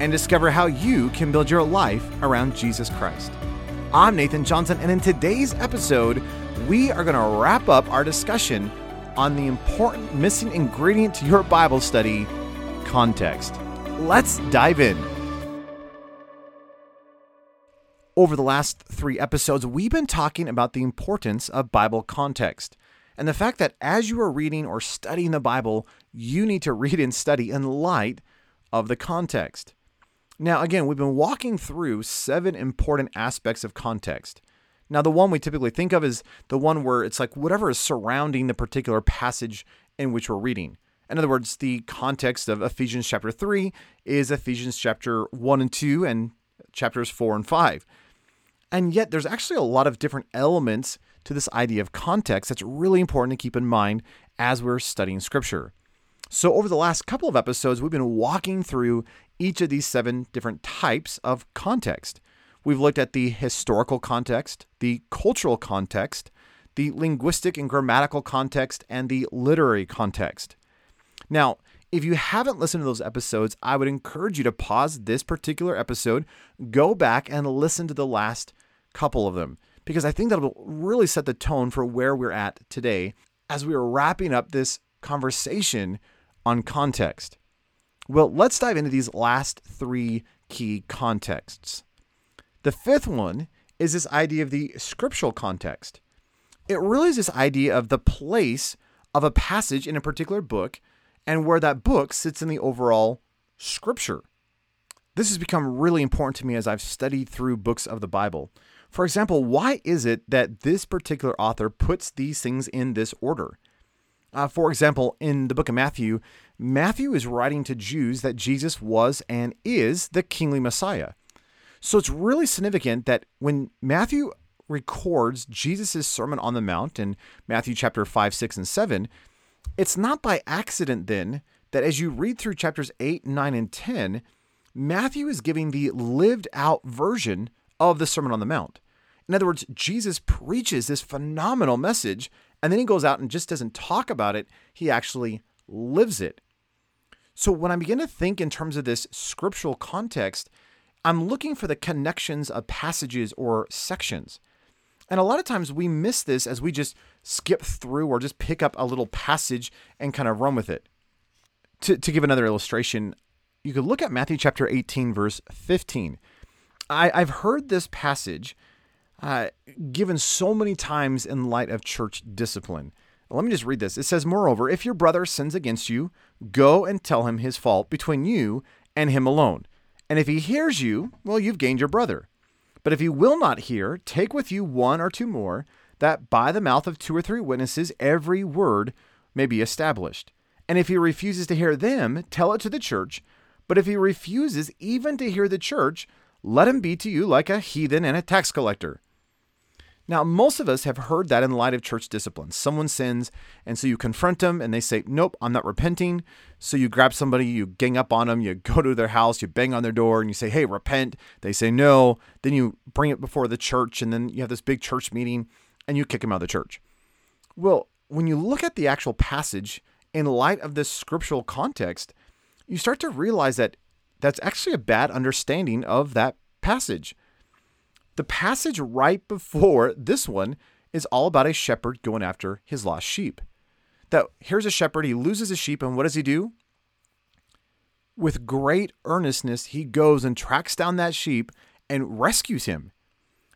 and discover how you can build your life around Jesus Christ. I'm Nathan Johnson, and in today's episode, we are going to wrap up our discussion on the important missing ingredient to your Bible study context. Let's dive in. Over the last three episodes, we've been talking about the importance of Bible context and the fact that as you are reading or studying the Bible, you need to read and study in light of the context. Now, again, we've been walking through seven important aspects of context. Now, the one we typically think of is the one where it's like whatever is surrounding the particular passage in which we're reading. In other words, the context of Ephesians chapter 3 is Ephesians chapter 1 and 2 and chapters 4 and 5. And yet, there's actually a lot of different elements to this idea of context that's really important to keep in mind as we're studying scripture. So, over the last couple of episodes, we've been walking through each of these seven different types of context. We've looked at the historical context, the cultural context, the linguistic and grammatical context, and the literary context. Now, if you haven't listened to those episodes, I would encourage you to pause this particular episode, go back and listen to the last couple of them, because I think that'll really set the tone for where we're at today as we are wrapping up this conversation on context. Well, let's dive into these last three key contexts. The fifth one is this idea of the scriptural context. It really is this idea of the place of a passage in a particular book and where that book sits in the overall scripture. This has become really important to me as I've studied through books of the Bible. For example, why is it that this particular author puts these things in this order? Uh, for example, in the book of Matthew, Matthew is writing to Jews that Jesus was and is the kingly Messiah. So it's really significant that when Matthew records Jesus' Sermon on the Mount in Matthew chapter 5, 6, and 7, it's not by accident then that as you read through chapters 8, 9, and 10, Matthew is giving the lived out version of the Sermon on the Mount. In other words, Jesus preaches this phenomenal message and then he goes out and just doesn't talk about it, he actually lives it. So when I begin to think in terms of this scriptural context, I'm looking for the connections of passages or sections. And a lot of times we miss this as we just skip through or just pick up a little passage and kind of run with it. To, to give another illustration, you could look at Matthew chapter 18, verse 15. I, I've heard this passage uh, given so many times in light of church discipline. Let me just read this. It says, Moreover, if your brother sins against you, go and tell him his fault between you and him alone. And if he hears you, well, you've gained your brother. But if he will not hear, take with you one or two more, that by the mouth of two or three witnesses every word may be established. And if he refuses to hear them, tell it to the church. But if he refuses even to hear the church, let him be to you like a heathen and a tax collector. Now, most of us have heard that in light of church discipline. Someone sins, and so you confront them, and they say, Nope, I'm not repenting. So you grab somebody, you gang up on them, you go to their house, you bang on their door, and you say, Hey, repent. They say no. Then you bring it before the church, and then you have this big church meeting, and you kick him out of the church. Well, when you look at the actual passage in light of this scriptural context, you start to realize that that's actually a bad understanding of that passage. The passage right before this one is all about a shepherd going after his lost sheep. That here's a shepherd, he loses a sheep, and what does he do? With great earnestness, he goes and tracks down that sheep and rescues him.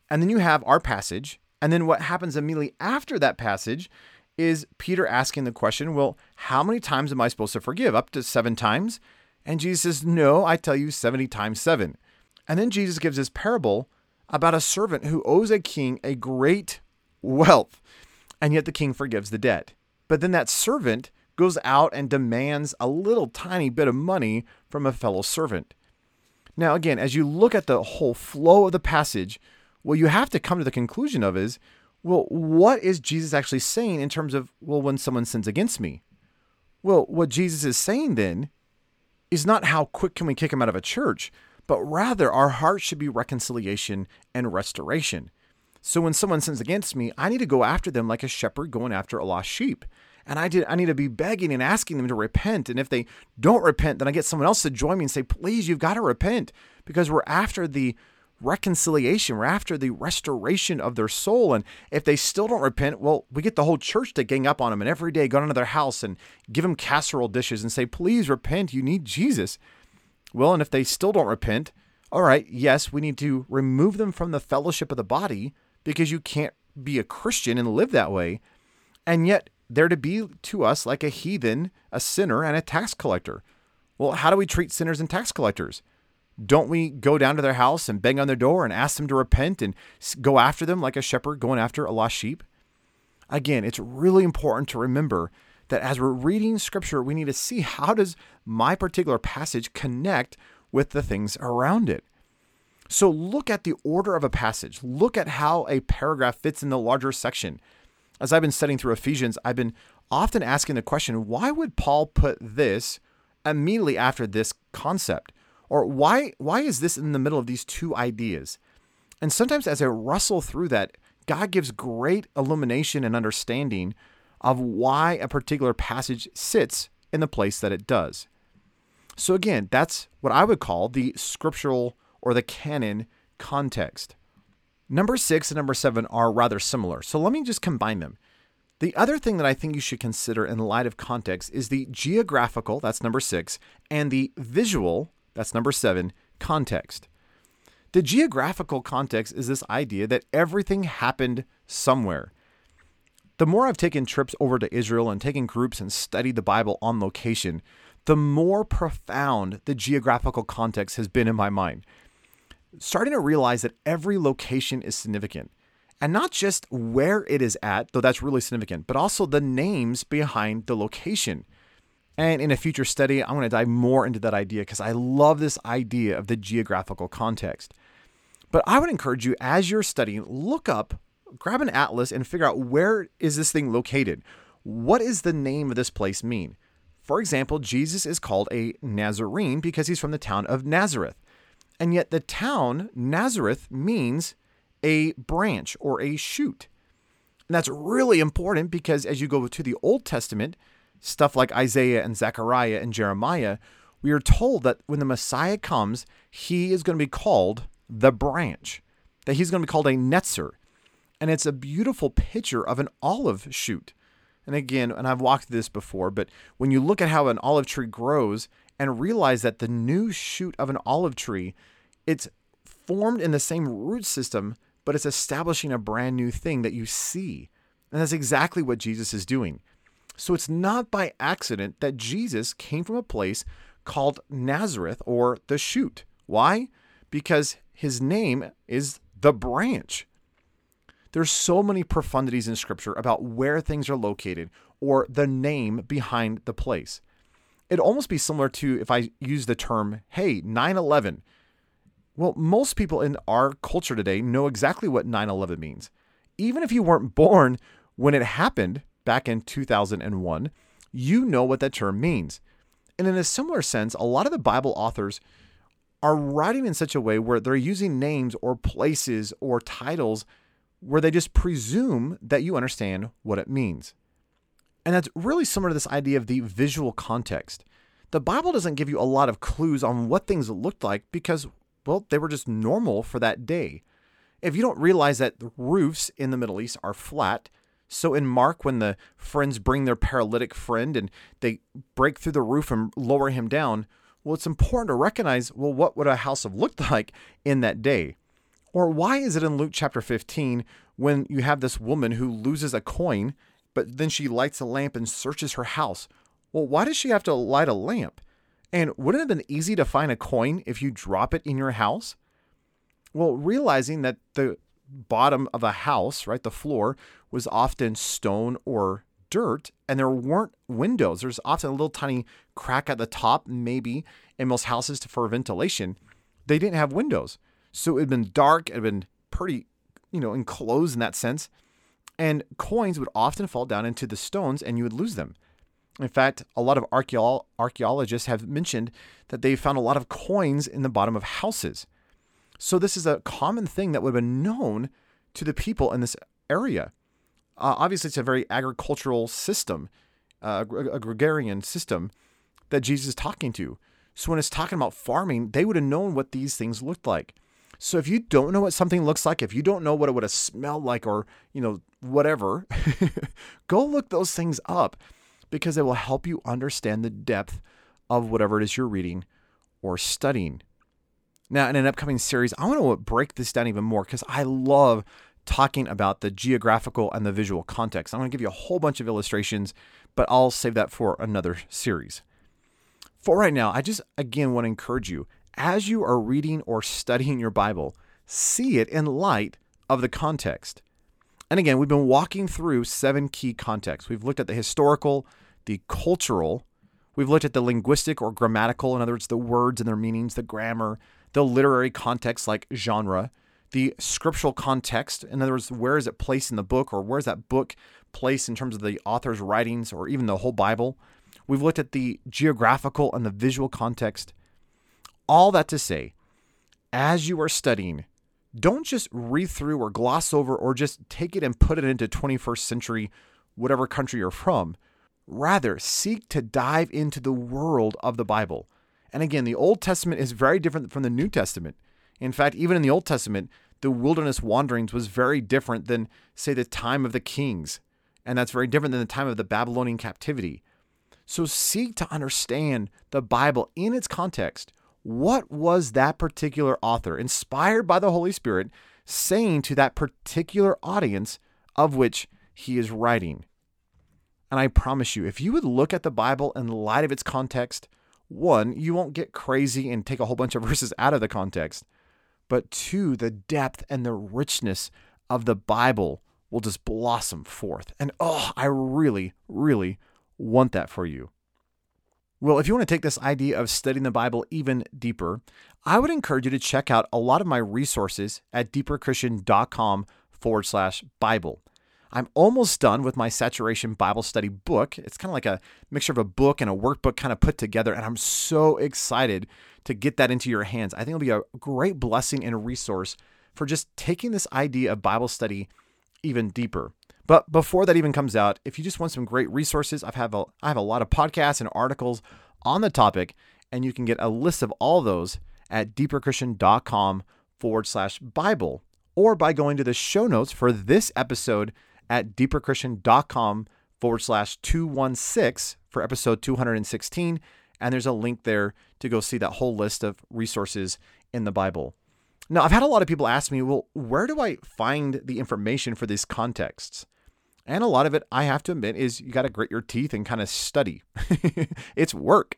And then you have our passage. And then what happens immediately after that passage is Peter asking the question, Well, how many times am I supposed to forgive? Up to seven times? And Jesus says, No, I tell you, 70 times seven. And then Jesus gives this parable about a servant who owes a king a great wealth, and yet the king forgives the debt. But then that servant goes out and demands a little tiny bit of money from a fellow servant. Now, again, as you look at the whole flow of the passage, what you have to come to the conclusion of is well, what is Jesus actually saying in terms of, well, when someone sins against me? Well, what Jesus is saying then is not how quick can we kick him out of a church, but rather our heart should be reconciliation and restoration. So when someone sins against me, I need to go after them like a shepherd going after a lost sheep. And I did I need to be begging and asking them to repent. And if they don't repent, then I get someone else to join me and say, please, you've got to repent. Because we're after the reconciliation. We're after the restoration of their soul. And if they still don't repent, well, we get the whole church to gang up on them and every day go into their house and give them casserole dishes and say, please repent. You need Jesus. Well, and if they still don't repent, all right, yes, we need to remove them from the fellowship of the body because you can't be a Christian and live that way. And yet, they're to be to us like a heathen, a sinner, and a tax collector. Well, how do we treat sinners and tax collectors? Don't we go down to their house and bang on their door and ask them to repent and go after them like a shepherd going after a lost sheep? Again, it's really important to remember that as we're reading scripture, we need to see how does my particular passage connect with the things around it. So look at the order of a passage. Look at how a paragraph fits in the larger section. As I've been studying through Ephesians, I've been often asking the question, why would Paul put this immediately after this concept? Or why why is this in the middle of these two ideas? And sometimes as I wrestle through that, God gives great illumination and understanding of why a particular passage sits in the place that it does. So again, that's what I would call the scriptural or the canon context. Number six and number seven are rather similar, so let me just combine them. The other thing that I think you should consider in light of context is the geographical, that's number six, and the visual, that's number seven, context. The geographical context is this idea that everything happened somewhere. The more I've taken trips over to Israel and taken groups and studied the Bible on location, the more profound the geographical context has been in my mind starting to realize that every location is significant. And not just where it is at, though that's really significant, but also the names behind the location. And in a future study, I'm going to dive more into that idea because I love this idea of the geographical context. But I would encourage you as you're studying, look up, grab an atlas and figure out where is this thing located? What does the name of this place mean? For example, Jesus is called a Nazarene because he's from the town of Nazareth. And yet the town, Nazareth, means a branch or a shoot. And that's really important because as you go to the Old Testament, stuff like Isaiah and Zechariah and Jeremiah, we are told that when the Messiah comes, he is going to be called the branch, that he's going to be called a netzer. And it's a beautiful picture of an olive shoot. And again, and I've walked this before, but when you look at how an olive tree grows and realize that the new shoot of an olive tree it's formed in the same root system, but it's establishing a brand new thing that you see. And that's exactly what Jesus is doing. So it's not by accident that Jesus came from a place called Nazareth or the shoot. Why? Because his name is the branch. There's so many profundities in scripture about where things are located or the name behind the place. It'd almost be similar to if I use the term, hey, 9 11. Well, most people in our culture today know exactly what 9 11 means. Even if you weren't born when it happened back in 2001, you know what that term means. And in a similar sense, a lot of the Bible authors are writing in such a way where they're using names or places or titles where they just presume that you understand what it means. And that's really similar to this idea of the visual context. The Bible doesn't give you a lot of clues on what things looked like because, well, they were just normal for that day. If you don't realize that the roofs in the Middle East are flat, so in Mark, when the friends bring their paralytic friend and they break through the roof and lower him down, well, it's important to recognize well, what would a house have looked like in that day? Or why is it in Luke chapter 15 when you have this woman who loses a coin, but then she lights a lamp and searches her house? Well, why does she have to light a lamp? And wouldn't it have been easy to find a coin if you drop it in your house? Well, realizing that the bottom of a house, right, the floor, was often stone or dirt, and there weren't windows. There's often a little tiny crack at the top, maybe in most houses for ventilation. They didn't have windows. So it had been dark, it had been pretty, you know, enclosed in that sense. And coins would often fall down into the stones and you would lose them. In fact, a lot of archaeologists have mentioned that they found a lot of coins in the bottom of houses. So this is a common thing that would have been known to the people in this area. Uh, obviously, it's a very agricultural system, uh, agrarian system that Jesus is talking to. So when it's talking about farming, they would have known what these things looked like. So if you don't know what something looks like, if you don't know what it would have smelled like or, you know, whatever, go look those things up because it will help you understand the depth of whatever it is you're reading or studying. Now, in an upcoming series, I want to break this down even more because I love talking about the geographical and the visual context. I'm going to give you a whole bunch of illustrations, but I'll save that for another series. For right now, I just again want to encourage you as you are reading or studying your Bible, see it in light of the context. And again, we've been walking through seven key contexts. We've looked at the historical, the cultural, we've looked at the linguistic or grammatical, in other words, the words and their meanings, the grammar, the literary context like genre, the scriptural context, in other words, where is it placed in the book or where is that book placed in terms of the author's writings or even the whole Bible. We've looked at the geographical and the visual context. All that to say, as you are studying, don't just read through or gloss over or just take it and put it into 21st century, whatever country you're from. Rather, seek to dive into the world of the Bible. And again, the Old Testament is very different from the New Testament. In fact, even in the Old Testament, the wilderness wanderings was very different than, say, the time of the kings. And that's very different than the time of the Babylonian captivity. So seek to understand the Bible in its context what was that particular author, inspired by the Holy Spirit, saying to that particular audience of which he is writing? And I promise you, if you would look at the Bible in light of its context, one, you won't get crazy and take a whole bunch of verses out of the context. But two, the depth and the richness of the Bible will just blossom forth. And oh, I really, really want that for you. Well, if you want to take this idea of studying the Bible even deeper, I would encourage you to check out a lot of my resources at deeperchristian.com forward slash Bible. I'm almost done with my Saturation Bible Study book. It's kind of like a mixture of a book and a workbook kind of put together, and I'm so excited to get that into your hands. I think it'll be a great blessing and a resource for just taking this idea of Bible study even deeper. But before that even comes out, if you just want some great resources, I've have a, I have a lot of podcasts and articles on the topic, and you can get a list of all those at deeperchristian.com forward slash Bible, or by going to the show notes for this episode at deeperchristian.com forward slash 216 for episode 216. And there's a link there to go see that whole list of resources in the Bible. Now, I've had a lot of people ask me, well, where do I find the information for these contexts? And a lot of it, I have to admit, is you got to grit your teeth and kind of study. it's work.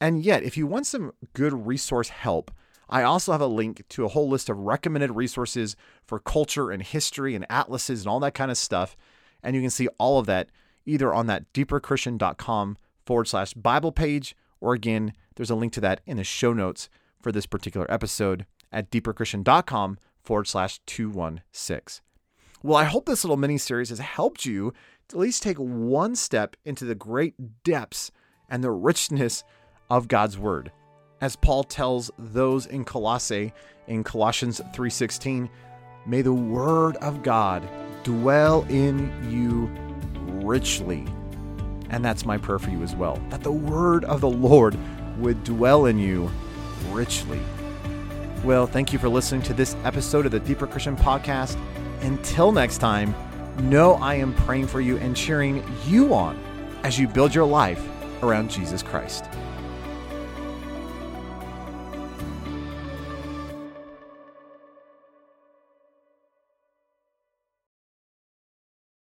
And yet, if you want some good resource help, I also have a link to a whole list of recommended resources for culture and history and atlases and all that kind of stuff. And you can see all of that either on that deeperchristian.com forward slash Bible page, or again, there's a link to that in the show notes for this particular episode at deeperchristian.com forward slash 216. Well, I hope this little mini series has helped you at least take one step into the great depths and the richness of God's Word. As Paul tells those in Colossae in Colossians 3:16, May the Word of God dwell in you richly. And that's my prayer for you as well that the Word of the Lord would dwell in you richly. Well, thank you for listening to this episode of the Deeper Christian Podcast. Until next time, know I am praying for you and cheering you on as you build your life around Jesus Christ.